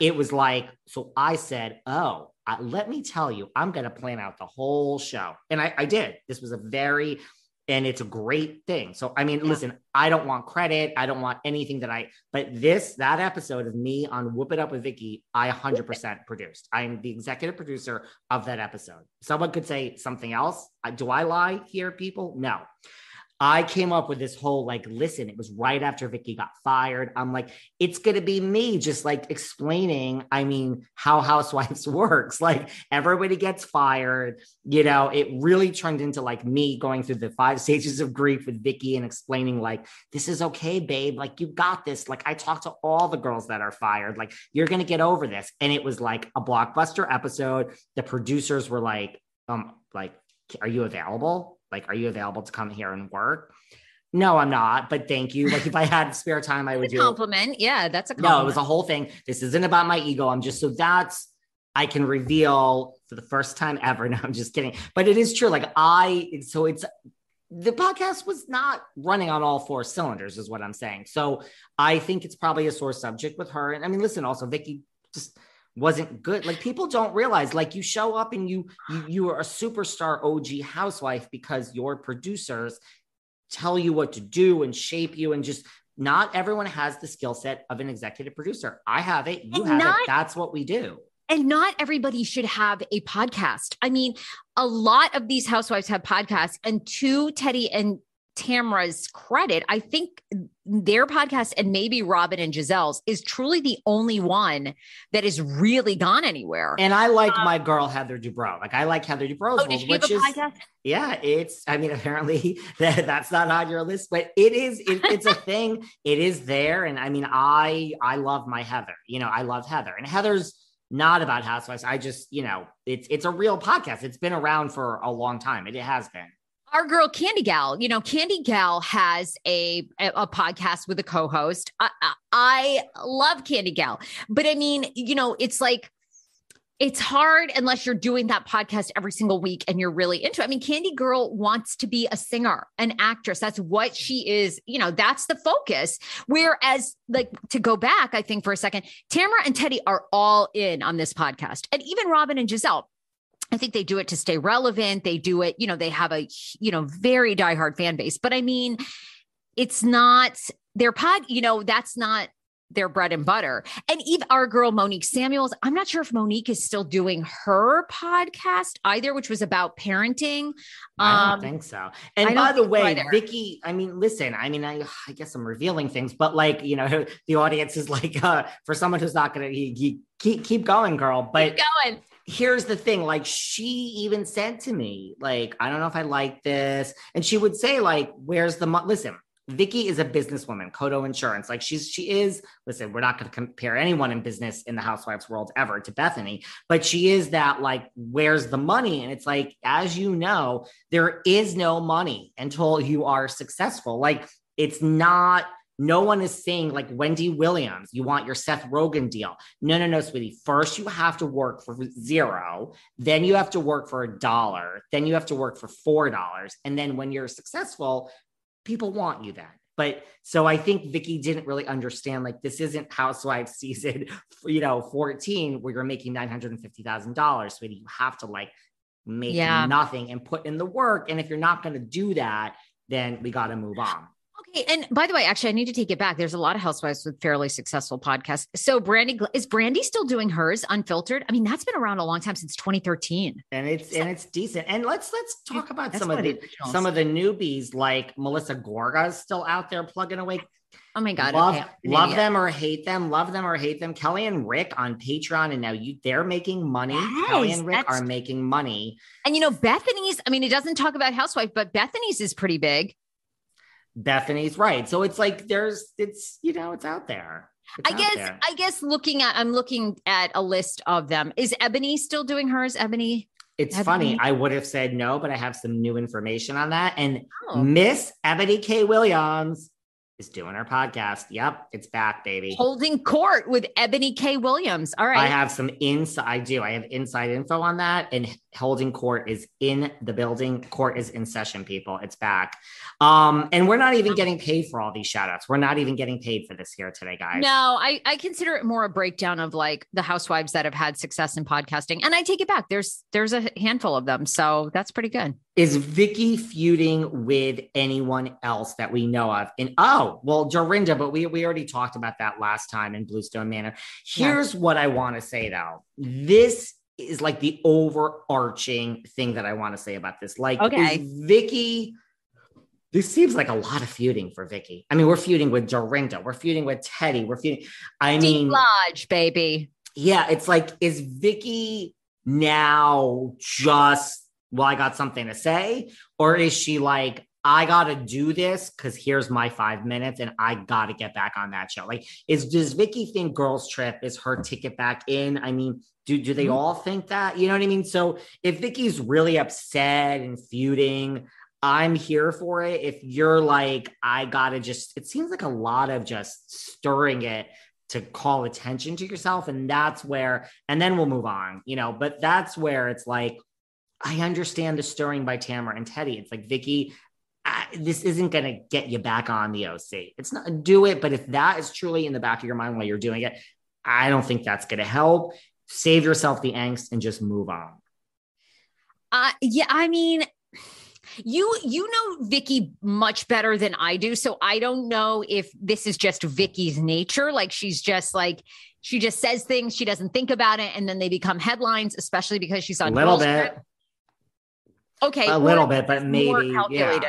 it was like, so I said, oh, uh, let me tell you, I'm going to plan out the whole show. And I, I, did. This was a very, and it's a great thing. So, I mean, yeah. listen, I don't want credit. I don't want anything that I, but this, that episode of me on Whoop It Up with Vicki, I 100% produced. I'm the executive producer of that episode. Someone could say something else. Do I lie here, people? No. I came up with this whole like, listen, it was right after Vicki got fired. I'm like, it's gonna be me just like explaining, I mean, how housewives [LAUGHS] works. Like everybody gets fired, you know, it really turned into like me going through the five [LAUGHS] stages of grief with Vicki and explaining, like, this is okay, babe. Like, you got this. Like, I talked to all the girls that are fired. Like, you're gonna get over this. And it was like a blockbuster episode. The producers were like, um, like, are you available? Like, are you available to come here and work? No, I'm not, but thank you. Like, if I had spare time, I would do compliment. Yeah, that's a compliment. No, it was a whole thing. This isn't about my ego. I'm just so that's I can reveal for the first time ever. [LAUGHS] No, I'm just kidding. But it is true. Like, I, so it's, the podcast was not running on all four cylinders, is what I'm saying. So I think it's probably a sore subject with her. And I mean, listen, also, Vicki just, wasn't good. Like people don't realize, like you show up and you you you are a superstar OG housewife because your producers tell you what to do and shape you and just not everyone has the skill set of an executive producer. I have it, you And have not- it. That's what we do. and not everybody should have a podcast. I mean, a lot of these housewives have podcasts, and to Teddi and Tamra's credit, I think their podcast and maybe Robyn and Gizelle's is truly the only one that has really gone anywhere. And I like um, my girl Heather Dubrow. Like I like Heather Dubrow's oh, did rules, she have which is podcast? yeah, it's. I mean, apparently [LAUGHS] that, that's not on your list, but it is. It, it's a [LAUGHS] thing. It is there, and I mean, I I love my Heather. You know, I love Heather, and Heather's not about housewives. I just, you know, it's it's a real podcast. It's been around for a long time. It, it has been. Our girl Candy Gal, you know, Candy Gal has a a, podcast with a co-host. I, I love Candy Gal, but I mean, you know, it's like it's hard unless you're doing that podcast every single week and you're really into it. I mean, Candy Girl wants to be a singer, an actress. That's what she is, you know, that's the focus. Whereas, like, to go back, I think for a second, Tamra and Teddi are all in on this podcast. And even Robyn and Gizelle, I think they do it to stay relevant. They do it, you know, they have a, you know, very diehard fan base. But I mean, it's not their pod, you know, that's not their bread and butter. And even our girl Monique Samuels, I'm not sure if Monique is still doing her podcast either, which was about parenting. I don't Um, think so. And by the way, either. Vicki, I mean, listen, I mean, I, I guess I'm revealing things, but like, you know, [LAUGHS] the audience is like, uh, for someone who's not going to keep, keep going, girl. But Keep going. Here's the thing like she even said to me like i don't know if i like this and she would say like where's the mo-? listen Vicki is a businesswoman, Coto Insurance. Like she's she is. Listen, we're not going to compare anyone in business in the housewives world ever to Bethenny, but she is that like, where's the money? And it's like, as you know, there is no money until you are successful. Like it's not. No one is saying like Wendy Williams, you want your Seth Rogen deal. No, no, no, sweetie. First, you have to work for zero. Then you have to work for a dollar. Then you have to work for four dollars. And then when you're successful, people want you then. But so I think Vicki didn't really understand like this isn't Housewives season, [LAUGHS] you know, 14 where you're making $950,000, sweetie. You have to like make Yeah. nothing and put in the work. And if you're not going to do that, then we got to move on. Okay. And by the way, actually, I need to take it back. There's a lot of housewives with fairly successful podcasts. So Brandi, is Brandi still doing hers unfiltered? I mean, that's been around a long time since 2013. And it's and it's decent. And let's let's talk about some of the originals. some of the newbies like Melissa Gorga is still out there plugging away Oh my God. love, okay, love idiot. them or hate them, love them or hate them. Kelly and Rick on Patreon, and now you they're making money. Kelly and Rick are making money. And you know, Bethenny's, I mean, it doesn't talk about housewife, but Bethenny's is pretty big. Bethenny's right. So it's like there's it's you know, it's out there. It's I out guess, there. I guess looking at, I'm looking at a list of them. Is Eboni still doing hers? Eboni? it's have funny. I would have said no, but I have some new information on that. And Oh. Miss Eboni K. Williams is doing our podcast. Yep, it's back, baby. Holding court with Eboni K. Williams. All right. I have some inside. I do. I have inside info on that. And holding court is in the building. Court is in session, people. It's back. Um, and we're not even getting paid for all these shout outs. We're not even getting paid for this here today, guys. No, I, I consider it more a breakdown of like the housewives that have had success in podcasting. And I take it back. There's there's a handful of them. So that's pretty good. Is Vicki feuding with anyone else that we know of? And oh, well, Dorinda, but we we already talked about that last time in Bluestone Manor. Here's what I want to say though. This is like the overarching thing that I want to say about this. Like, Okay. is Vicki this seems like a lot of feuding for Vicki. I mean, we're feuding with Dorinda, we're feuding with Teddi, we're feuding. I mean, Lodge, baby. Yeah, it's like, is Vicki now just, well, I got something to say? Or is she like, I gotta do this because here's my five minutes and I gotta get back on that show. Like, is does Vicki think Girls Trip is her ticket back in? I mean, do do they mm-hmm. all think that? You know what I mean? So if Vicki's really upset and feuding, I'm here for it. If you're like, I gotta just, it seems like a lot of just stirring it to call attention to yourself. And that's where, and then we'll move on, you know, but that's where it's like, I understand the stirring by Tamra and Teddi. It's like, Vicki, I, this isn't going to get you back on the OC. It's not do it, but if that is truly in the back of your mind while you're doing it, I don't think that's going to help. Save yourself the angst and just move on. Uh, yeah, I mean, you you know Vicki much better than I do, so I don't know if this is just Vicki's nature. Like she's just like she just says things, she doesn't think about it, and then they become headlines, especially because she's on a little bit. Okay, a little bit, but maybe. Yeah.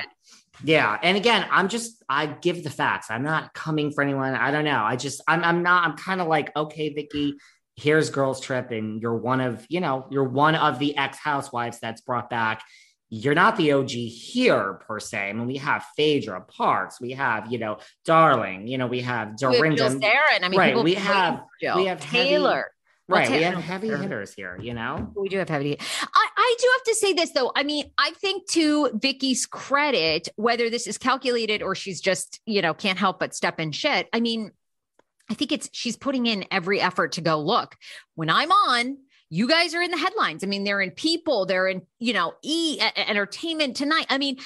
Yeah. And again, I'm just, I give the facts. I'm not coming for anyone. I don't know. I just, I'm, I'm not, I'm kind of like, okay, Vicki, here's girls trip. And you're one of, you know, you're one of the ex housewives that's brought back. You're not the OG here per se. I mean, we have Phaedra Parks, we have, you know, Darling, you know, we have Dorinda. We have I mean, right. We have, we have Taylor. Heavy, Right. we have heavy hitters here, you know? We do have heavy. I, I do have to say this though. I mean, I think to Vicki's credit, whether this is calculated or she's just, you know, can't help but step in shit. I mean, I think it's she's putting in every effort to go, look, when I'm on, you guys are in the headlines. I mean, they're in people, they're in, you know, e entertainment tonight. I mean,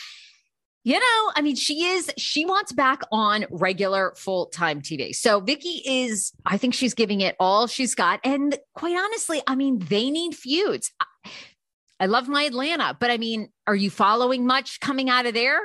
you know, I mean, she is, she wants back on regular full time TV. So Vicki is, I think she's giving it all she's got. And quite honestly, I mean, they need feuds. I love my Atlanta, but I mean, are you following much coming out of there?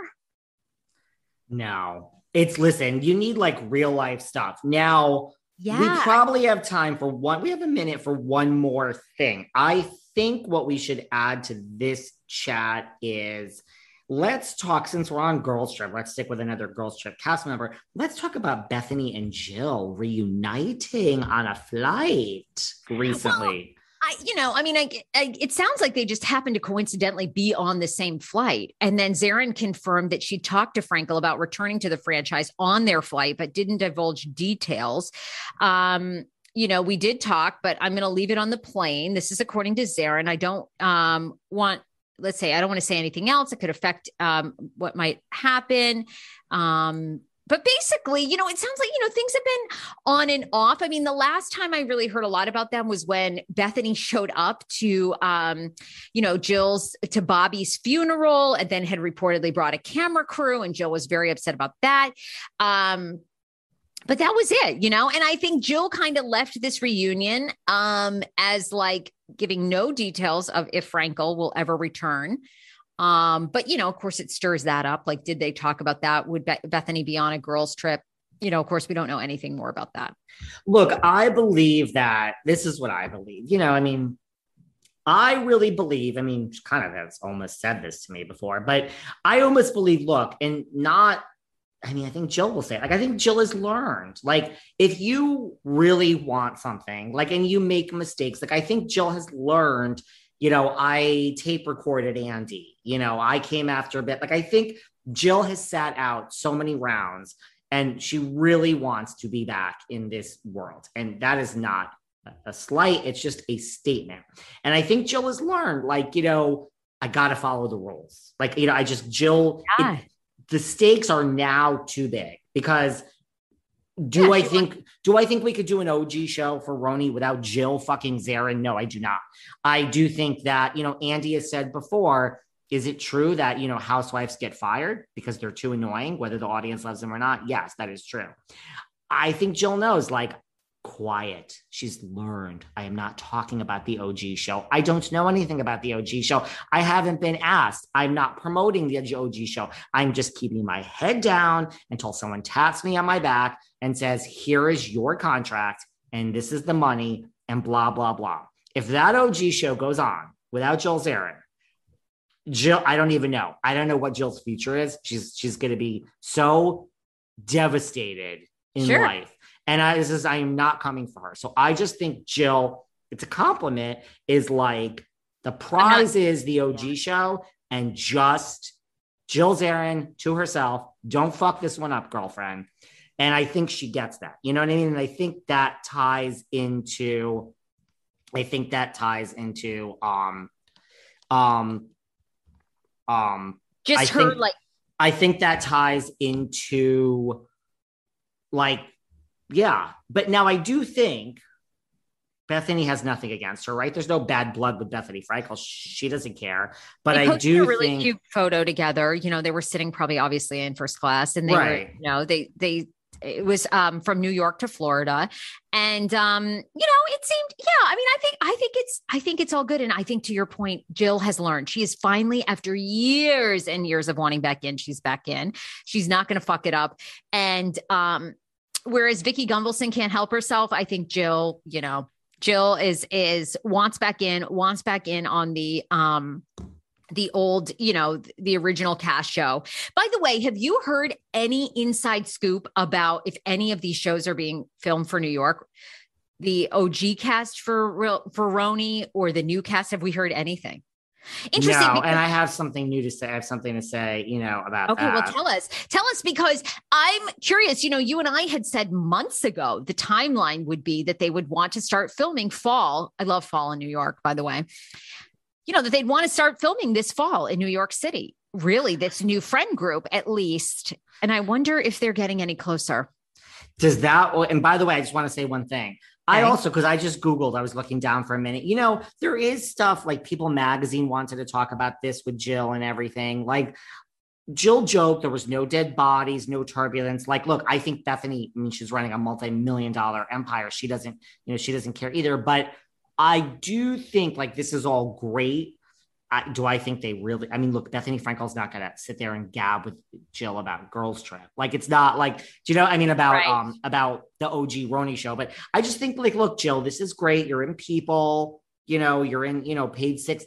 No. It's listen, you need like real life stuff. Now, yeah. we probably have time for one, we have a minute for one more thing. I think what we should add to this chat is Let's talk, since we're on Girls Trip, let's stick with another Girls Trip cast member. Let's talk about Bethenny and Jill reuniting on a flight recently. Well, I, you know, I mean, I, I, it sounds like they just happened to coincidentally be on the same flight. And then Zarin confirmed that she talked to Frankel about returning to the franchise on their flight, but didn't divulge details. Um, you know, we did talk, but I'm going to leave it on the plane. This is according to Zarin. I don't um, want let's say I don't want to say anything else. It could affect um, what might happen. Um, but basically, you know, it sounds like, you know, things have been on and off. I mean, the last time I really heard a lot about them was when Bethenny showed up to, um, you know, Jill's to Bobby's funeral and then had reportedly brought a camera crew, and Jill was very upset about that. Um, but that was it, you know. And I think Jill kind of left this reunion um, as like giving no details of if Frankel will ever return. Um, but you know, of course, it stirs that up. Like, did they talk about that? Would Be- Bethenny be on a girls' trip? You know, of course, we don't know anything more about that. Look, I believe that this is what I believe. You know, I mean, I really believe, I mean, kind of has almost said this to me before, but I almost believe, look, and not I mean, I think Jill will say, it. like, I think Jill has learned. Like, if you really want something, like, and you make mistakes, like, I think Jill has learned, you know, I tape recorded Andy, you know, I came after a bit. Like, I think Jill has sat out so many rounds and she really wants to be back in this world. And that is not a slight, it's just a statement. And I think Jill has learned, like, you know, I got to follow the rules. Like, you know, I just, Jill, yeah. it, the stakes are now too big because do yeah, I think do I think we could do an OG show for RHONY without Jill fucking Zarin? No, I do not. I do think that, you know, Andy has said before, is it true that, you know, housewives get fired because they're too annoying, whether the audience loves them or not? Yes, that is true. I think Jill knows, like, quiet. She's learned. I am not talking about the OG show. I don't know anything about the OG show. I haven't been asked. I'm not promoting the OG show. I'm just keeping my head down until someone taps me on my back and says, Here is your contract, and this is the money, and blah, blah, blah. If that OG show goes on without Joel Zarin, Jill, I don't even know. I don't know what Jill's future is. She's she's going to be so devastated in Sure. life, and I this is I am not coming for her. So I just think Jill, it's a compliment. Is like the prize is the OG show, and just Jill Zarin to herself. Don't fuck this one up, girlfriend. And I think she gets that. You know what I mean? And I think that ties into. I think that ties into um um um Just I her think- like I think that ties into like, yeah. But now I do think Bethenny has nothing against her, right? There's no bad blood with Bethenny Frankel. She doesn't care. But I do a really think cute photo together. You know, they were sitting probably obviously in first class, and they were, Right. you know, they they it was um from New York to Florida, and um you know it seemed yeah. I mean, I think I think it's I think it's all good, and I think to your point, Jill has learned. She is finally after years and years of wanting back in, she's back in. She's not going to fuck it up, and um whereas Vicki Gunvalson can't help herself, I think Jill, you know. Jill is is wants back in, wants back in on the um the old, you know, the original cast show. By the way, have you heard any inside scoop about if any of these shows are being filmed for New York? The OG cast for for RHONY or the new cast? Have we heard anything? Interesting. no, because- and I have something new to say. I have something to say, you know, about Okay, well, tell us. Tell us because I'm curious. You know, you and I had said months ago the timeline would be that they would want to start filming fall. I love fall in New York, by the way. You know, that they'd want to start filming this fall in New York City. Really, this new friend group, at least. And I wonder if they're getting any closer. Does that? oh, And by the way, I just want to say one thing. I also, because I just Googled, I was looking down for a minute. You know, there is stuff like People Magazine wanted to talk about this with Jill and everything. Like, Jill joked there was no dead bodies, no turbulence. Like, look, I think Bethenny, I mean, she's running a multi million dollar empire. She doesn't, you know, she doesn't care either. But I do think like this is all great. I, do I think they really? I mean, look, Bethenny Frankel's not to sit there and gab with Jill about Girls Trip. Like, it's not like, do you know? I mean, about Right. um about the OG RHONY show. But I just think like, look, Jill, this is great. You're in People. You know, you're in you know Page Six.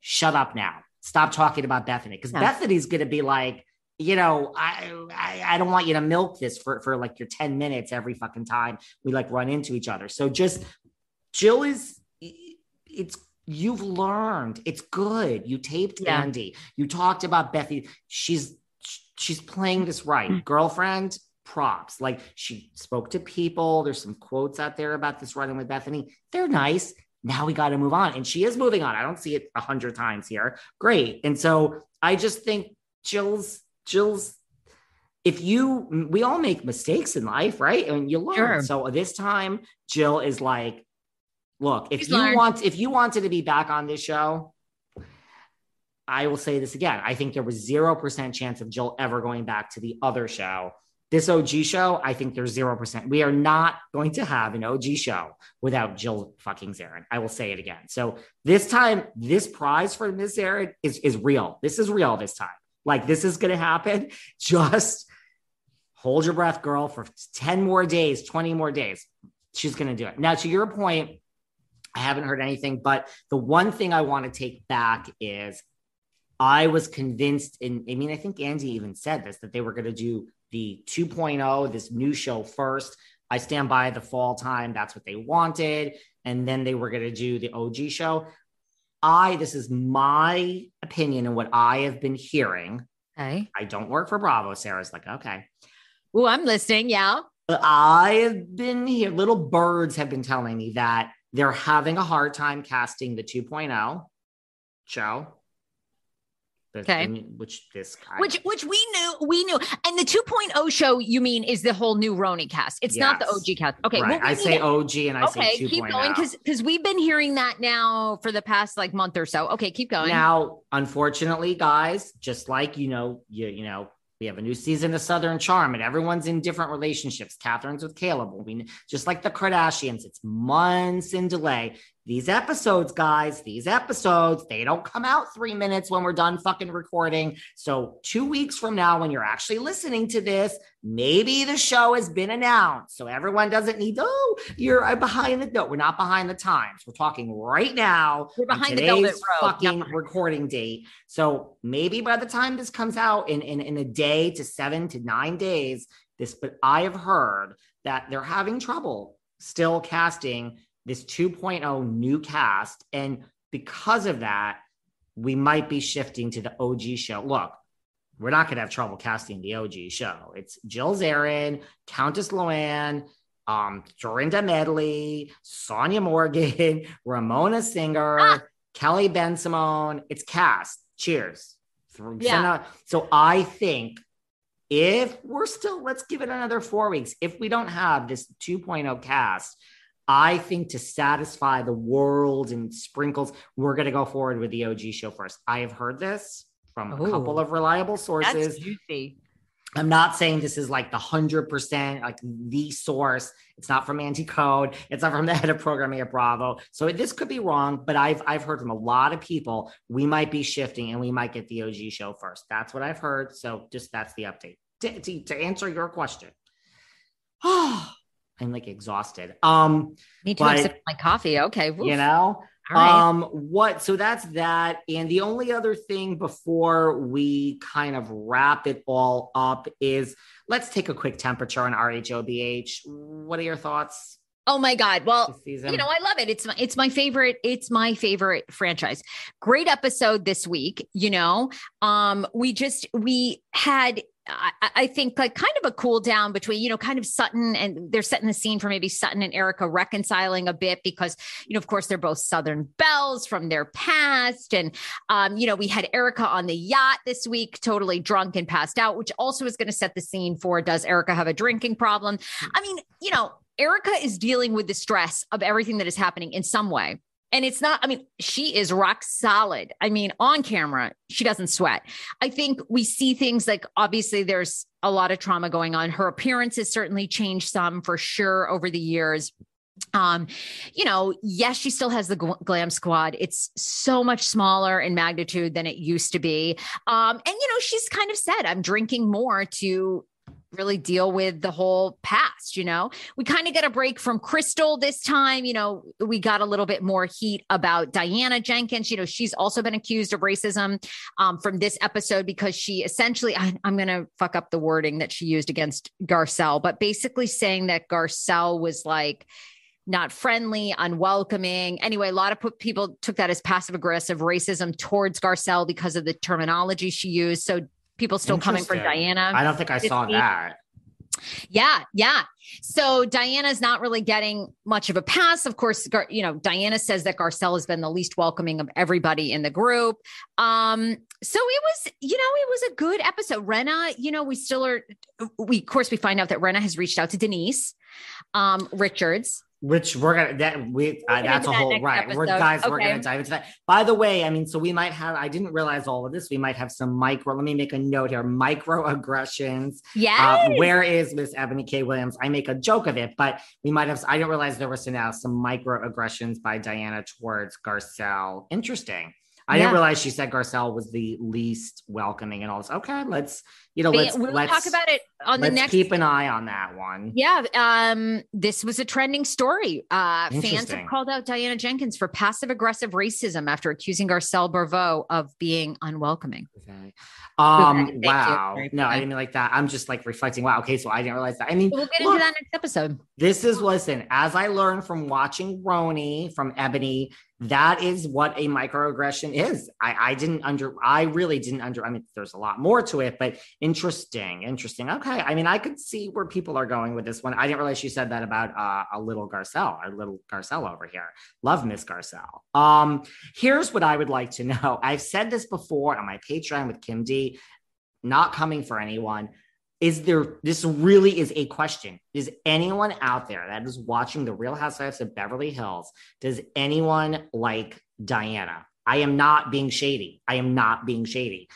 Shut up now. Stop talking about Bethenny because. Bethenny's going to be like, you know, I, I I don't want you to milk this for for like your ten minutes every fucking time we like run into each other. So just Jill is it's you've learned. It's good. You taped Yeah. andy. You talked about bethy. She's she's playing this right. Mm. Girlfriend props. Like she spoke to people. There's some quotes out there about this running with bethenny. They're nice. Now we got to move on. And she is moving on. I don't see it a hundred times here. Great. And so i just think jill's jill's if you we all make mistakes in life right? And you learn. Sure. so this time jill is like look if She's you learned. want if you wanted to be back on this show i will say this again. I think there was 0% chance of jill ever going back to the other show. This og show i think there's 0% we are not going to have an og show without jill fucking zarin. I will say it again. So this time this prize for miss zarin is is real. This is real this time. Like this is going to happen. [LAUGHS] Just hold your breath girl for 10 more days 20 more days. She's going to do it. Now to your point I haven't heard anything, but the one thing I want to take back is I was convinced, and I mean, I think Andy even said this that they were going to do the 2.0, this new show first. I stand by the fall time. That's what they wanted. And then they were going to do the OG show. I, this is my opinion and what I have been hearing. Okay. I don't work for Bravo. Sarah's like, okay. Oh, I'm listening. Yeah. But I have been here. Little birds have been telling me that they're having a hard time casting the 2.0 show. Okay. which this guy, Which which we knew we knew. And the 2.0 show you mean is the whole new RHONY cast. It's not the OG cast. Okay. right? well, we I say OG and I okay, say 2.0. keep oh. going because because we've been hearing that now for the past like month or so. Okay, keep going. Now, unfortunately, guys, just like you know, you you know, we have a new season of Southern Charm, and everyone's in different relationships. Catherine's with Caleb. We just like the Kardashians, it's months in delay. These episodes, guys, these episodes, they don't come out three minutes when we're done fucking recording. So, two weeks from now, when you're actually listening to this, maybe the show has been announced. So, everyone doesn't need, oh, you're uh, behind the, no, we're not behind the times. We're talking right now. We're behind the Velvet fucking recording date. So, maybe by the time this comes out in, in, in a day to seven to nine days, this, but I have heard that they're having trouble still casting this 2.0 new cast. And because of that, we might be shifting to the OG show. Look, we're not going to have trouble casting the OG show. It's Jill Zarin, Countess Luann, um, Dorinda Medley, Sonja Morgan, [LAUGHS] Ramona Singer, ah! Kelley Bensimon. It's cast. Cheers. Yeah. So I think if we're still, let's give it another four weeks. If we don't have this 2.0 cast, I think to satisfy the world and sprinkles, we're going to go forward with the OG show first. I have heard this from a couple of reliable sources. I'm not saying this is like the hundred percent like the source. It's not from Andy Cohen. It's not from the [LAUGHS] head of programming at Bravo. So this could be wrong, but I've I've heard from a lot of people we might be shifting and we might get the OG show first. That's what I've heard. So just that's the update. To, to, to answer your question. [SIGHS] Oh, I'm like exhausted. Um, me too. But, I'm sipping my coffee. Okay, Woof. you know. Right. Um, what so that's that. And the only other thing before we kind of wrap it all up is let's take a quick temperature on RHOBH. What are your thoughts? Oh my God. Well, you know, I love it. It's my, it's my favorite. It's my favorite franchise. Great episode this week. You know, um, we just, we had I, I, think like kind of a cool down between, you know, kind of Sutton and they're setting the scene for maybe Sutton and Erika reconciling a bit because, you know, of course they're both Southern belles from their past. And, um, you know, we had Erika on the yacht this week, totally drunk and passed out, which also is going to set the scene for does Erika have a drinking problem? I mean, you know, Erika is dealing with the stress of everything that is happening in some way. And it's not, I mean, she is rock solid. I mean, on camera, she doesn't sweat. I think we see things like obviously there's a lot of trauma going on. Her appearance has certainly changed some for sure over the years. Um, you know, yes, she still has the glam squad. It's so much smaller in magnitude than it used to be. Um, and you know, she's kind of said, I'm drinking more to really deal with the whole past you know we kind of get a break from crystal this time you know we got a little bit more heat about diana jenkins you know she's also been accused of racism um, from this episode because she essentially I, i'm going to fuck up the wording that she used against garcelle but basically saying that garcelle was like not friendly, unwelcoming. Anyway, a lot of people took that as passive aggressive racism towards Garcelle because of the terminology she used. So people still coming for Diana. I don't think I saw that. Yeah, yeah. So Diana's not really getting much of a pass. Of course, you know, Diana says that Garcelle has been the least welcoming of everybody in the group. Um, so it was, you know, it was a good episode. Rinna, you know, we still are we of course we find out that Rinna has reached out to Denise um Richards which we're gonna that we uh, that's a whole right. Episode. We're guys, okay. we're gonna dive into that. By the way, I mean, so we might have. I didn't realize all of this. We might have some micro. Let me make a note here. Microaggressions. Yeah. Uh, where is Miss eboni K. Williams? I make a joke of it, but we might have. I didn't realize there was now some microaggressions by Diana towards Garcelle. Interesting. I yeah. didn't realize she said Garcelle was the least welcoming and all this. Okay, let's you know let's we'll let's talk about it on the next. Keep an eye on that one. Yeah, um, this was a trending story. Uh, fans have called out Diana Jenkins for passive aggressive racism after accusing Garcelle Barbeau of being unwelcoming. Okay. Um, wow. No, I didn't mean like that. I'm just like reflecting. Wow. Okay. So I didn't realize that. I mean, we'll get look, into that next episode. This is, listen, as I learned from watching RHONY from Eboni, that is what a microaggression is. I, I didn't under, I really didn't under, I mean, there's a lot more to it, but interesting, interesting. Okay. I mean, I could see where people are going with this one. I didn't realize you said that about uh, a little Garcelle, our little Garcelle over here. Love Miss Garcelle. Um, here's what I would like to know. I've said this before on my Patreon with Kim D, not coming for anyone is there this really is a question is anyone out there that is watching the real housewives of beverly hills does anyone like diana i am not being shady i am not being shady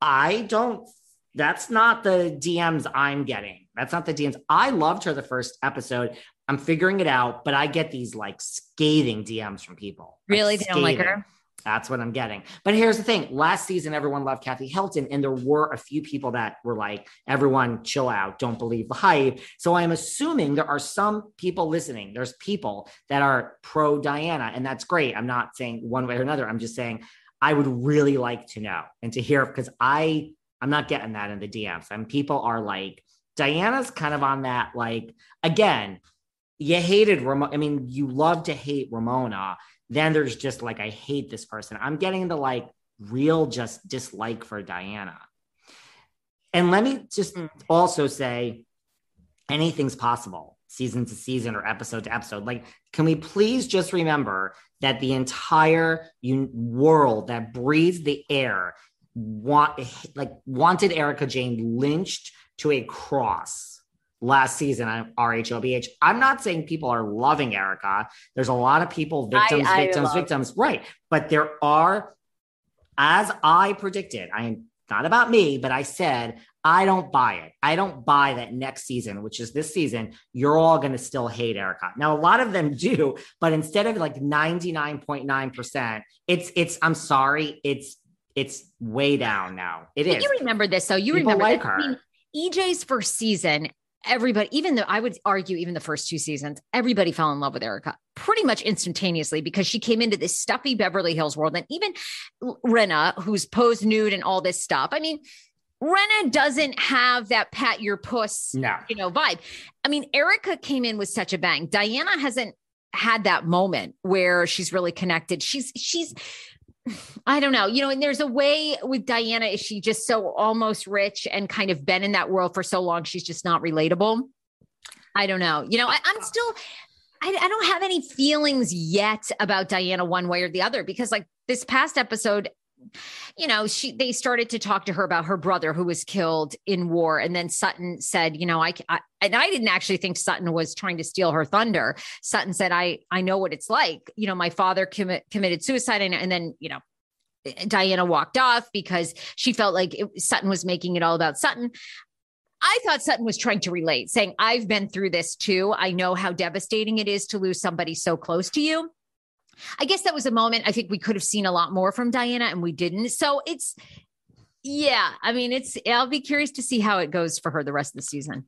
i don't that's not the dms i'm getting that's not the dms i loved her the first episode I'm figuring it out, but I get these like scathing DMs from people. Like, Really? They don't like scathing. her? That's what I'm getting. But here's the thing last season, everyone loved Kathy Hilton, and there were a few people that were like, everyone chill out, don't believe the hype. So I'm assuming there are some people listening. There's people that are pro Diana, and that's great. I'm not saying one way or another. I'm just saying I would really like to know and to hear because I I'm not getting that in the DMs. And people are like, Diana's kind of on that, like, again, you hated Ramona. I mean, you love to hate Ramona. Then there's just like, I hate this person. I'm getting the like real just dislike for Diana. And let me just mm. also say anything's possible season to season or episode to episode. Like, can we please just remember that the entire un- world that breathes the air want like wanted Erika Jayne lynched to a cross last season on RHOBH. I'm not saying people are loving Erika. There's a lot of people, victims, I victims, love- victims, right? But there are, as I predicted, I am not about me, but I said, I don't buy it. I don't buy that next season, which is this season, you're all going to still hate Erika. Now, a lot of them [LAUGHS] do, but instead of like 99.9%, it's, it's, I'm sorry, it's, it's way down now. It But is. you remember this, So You People remember like her. I mean, EJ's first season, everybody, even though I would argue, even the first two seasons, everybody fell in love with Erika pretty much instantaneously because she came into this stuffy Beverly Hills world. And even Rinna, who's posed nude and all this stuff. I mean, Rinna doesn't have that pat your puss, No. you know, vibe. I mean, Erika came in with such a bang. Diana hasn't had that moment where she's really connected. She's she's I don't know, you know, and there's a way with Diana, is she just so almost rich and kind of been in that world for so long, she's just not relatable. I don't know. You know, I, I'm still I, I don't have any feelings yet about Diana one way or the other because like this past episode, you know, she they started to talk to her about her brother who was killed in war, and then Sutton said, you know, I, I and I didn't actually think Sutton was trying to steal her thunder. Sutton said, I I know what it's like. You know, my father commi- committed suicide, and, and then you know. Diana walked off because she felt like it, Sutton was making it all about Sutton. I thought Sutton was trying to relate, saying, I've been through this too. I know how devastating it is to lose somebody so close to you. I guess that was a moment I think we could have seen a lot more from Diana and we didn't. So it's, yeah, I mean, it's, I'll be curious to see how it goes for her the rest of the season.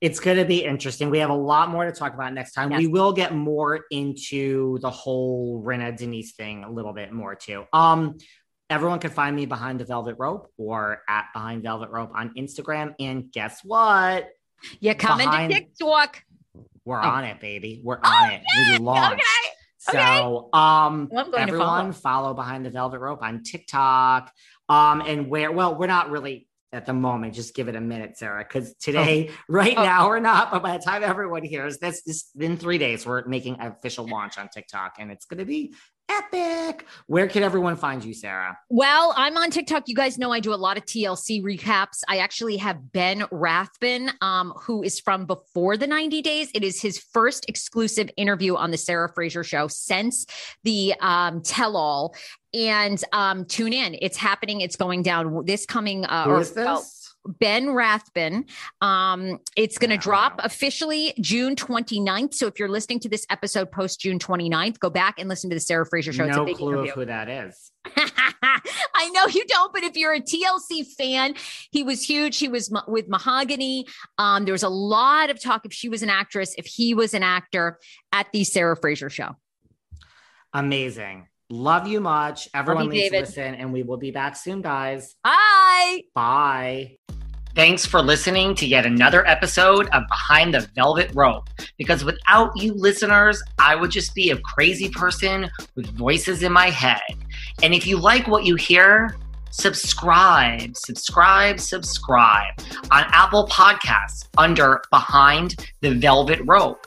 It's going to be interesting. We have a lot more to talk about next time. Yes. We will get more into the whole Rinna Denise thing a little bit more too. Um, everyone can find me behind the Velvet Rope or at Behind Velvet Rope on Instagram. And guess what? Yeah, comment Behind- to TikTok. We're Oh. on it, baby. We're on it. We launched. Okay. So, um, Well, I'm going to everyone follow behind the velvet rope on TikTok. Um, and where, well, we're not really at the moment. Just give it a minute, Sarah, because today, [LAUGHS] right Oh. now, we're not. But by the time everyone hears this, this in three days, we're making an official launch on TikTok, and it's going to be epic. Where can everyone find you, Sarah? Well, I'm on TikTok. You guys know I do a lot of TLC recaps. I actually have Ben Rathbun, um, who is from before the 90 days. It is his first exclusive interview on the Sarah Fraser show since the um, tell all. And um, tune in. It's happening. It's going down this coming. Uh, Who or- this? well, Ben Rathbun. Um, it's going to drop officially June 29th. So if you're listening to this episode post June 29th, go back and listen to the Sarah Fraser show. it's a no big clue interview. of who that is. [LAUGHS] I know you don't, but if you're a TLC fan, he was huge. He was ma- with Mahogany. Um, there was a lot of talk if she was an actress, if he was an actor at the Sarah Fraser show. Amazing. Love you much. Everyone you, needs to David. listen, and we will be back soon, guys. Bye. Bye. Thanks for listening to yet another episode of Behind the Velvet Rope. Because without you listeners, I would just be a crazy person with voices in my head. And if you like what you hear, subscribe, subscribe, subscribe on Apple Podcasts under Behind the Velvet Rope.